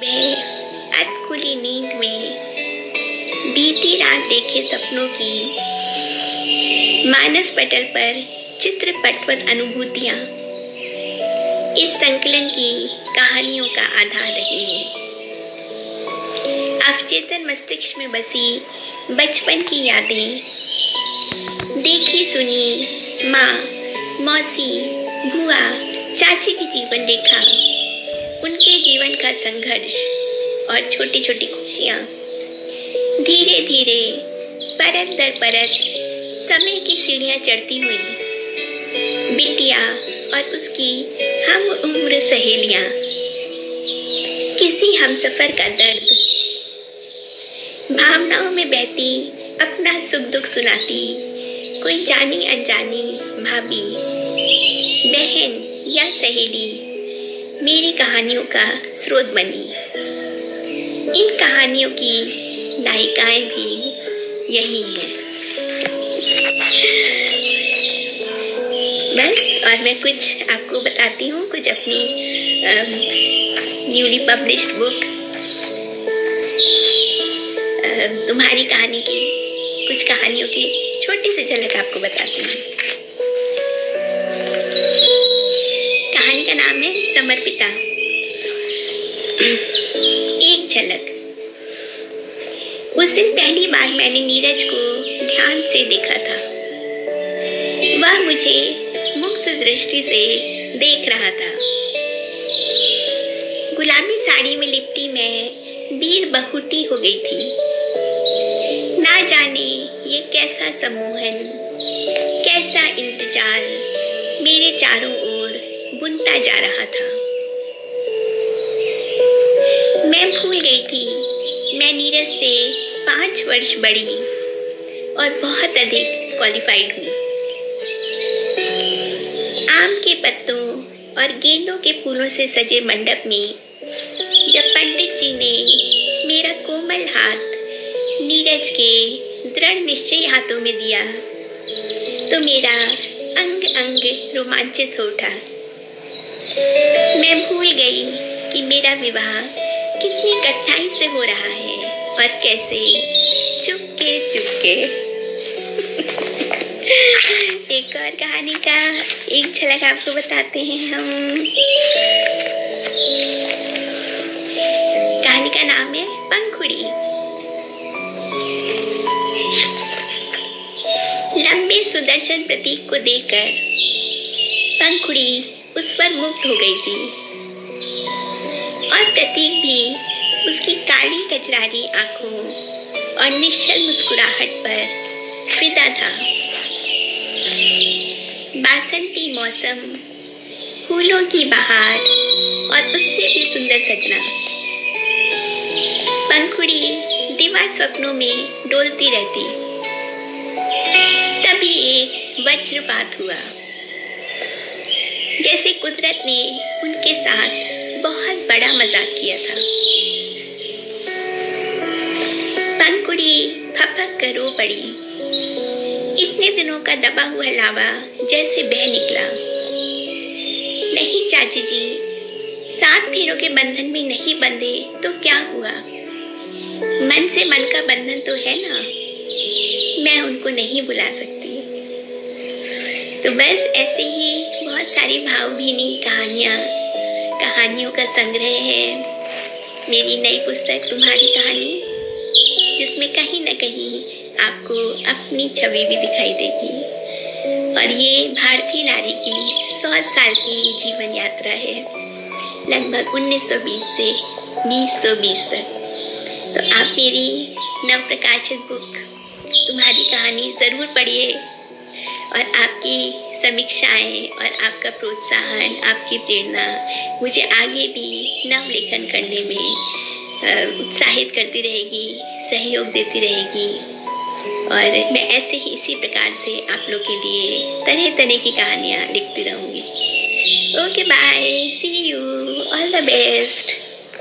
मैं अधखुली नींद में बीती रात देखे सपनों की मानस पटल पर चित्र पटवत अनुभूतियाँ। इस संकलन की कहानियों का आधार रही हैं। अवचेतन मस्तिष्क में बसी बचपन की यादें। देखी सुनी माँ, मौसी, बुआ, चाची की जीवन रेखा। जीवन का संघर्ष और छोटी छोटी खुशियाँ। धीरे धीरे परत दर परत, समय की सीढ़ियाँ चढ़ती हुई, बिटिया और उसकी हम उम्र सहेलियाँ। किसी हम सफ़र का दर्द, भावनाओं में बहती, अपना सुख दुख सुनाती, कोई जानी अनजानी भाभी, बहन या सहेली। मेरी कहानियों का स्रोत बनी। इन कहानियों की नायिकाएँ भी यही हैं। बस, और मैं कुछ आपको बताती हूँ, कुछ अपनी न्यूली पब्लिश्ड बुक तुम्हारी कहानी की कुछ कहानियों की छोटी सी झलक आपको बताती हूँ। कहानी का नाम एक झलक। उस दिन पहली बार मैंने नीरज को ध्यान से देखा था। वह मुझे मुक्त दृष्टि से देख रहा था। गुलाबी साड़ी में लिपटी मैं वीर बहुटी हो गई थी। ना जाने ये कैसा सम्मोहन कैसा इंतज़ार मेरे चारों ओर बुनता जा रहा था। मैं भूल गई थी। मैं नीरज से पाँच वर्ष बड़ी और बहुत अधिक क्वालिफाइड हूँ। आम के पत्तों और गेंदों के फूलों से सजे मंडप में जब पंडित जी ने मेरा कोमल हाथ नीरज के दृढ़ निश्चय हाथों में दिया तो मेरा अंग अंग रोमांचित हो उठा। मैं भूल गई कि मेरा विवाह कितनी कठिनाई से हो रहा है, और कैसे? चुपके चुपके। एक और कहानी का एक झलक आपको बताते हैं हम। कहानी का नाम है पंखुड़ी। लंबे सुदर्शन प्रतीक को देखकर पंखुड़ी उस पर मुक्त हो गई थी। प्रतीक भी उसकी काली कचरारी आँखों और निश्चल मुस्कुराहट पर फिदा था। बासंती मौसम, फूलों की बहार और उससे भी सुंदर सजना। पंखुड़ी दीवार स्वप्नों में डोलती रहती। तभी एक वज्रपात हुआ। जैसे कुदरत ने उनके साथ बहुत बड़ा मज़ाक किया था। पंखुड़ी फपक कर रो पड़ी। इतने दिनों का दबा हुआ लावा जैसे बह निकला। नहीं चाची जी, सात फेरों के बंधन में नहीं बंधे तो क्या हुआ? मन से मन का बंधन तो है ना? मैं उनको नहीं बुला सकती। तो बस ऐसे ही बहुत सारी भावभीनी कहानियाँ कहानियों का संग्रह है। मेरी नई पुस्तक, तुम्हारी कहानी, जिसमें कहीं ना कहीं आपको अपनी छवि भी दिखाई देगी। और ये भारतीय नारी की सौ साल की जीवन यात्रा है। लगभग 1920 से 2020 तक। तो आप मेरी नव प्रकाशित बुक, तुम्हारी कहानी ज़रूर पढ़िए। और आपकी समीक्षाएँ और आपका प्रोत्साहन, आपकी प्रेरणा मुझे आगे भी नव लेखन करने में उत्साहित करती रहेगी, सहयोग देती रहेगी। और मैं ऐसे ही इसी प्रकार से आप लोग के लिए तरह तरह की कहानियाँ लिखती रहूँगी। Okay, bye. See you all the best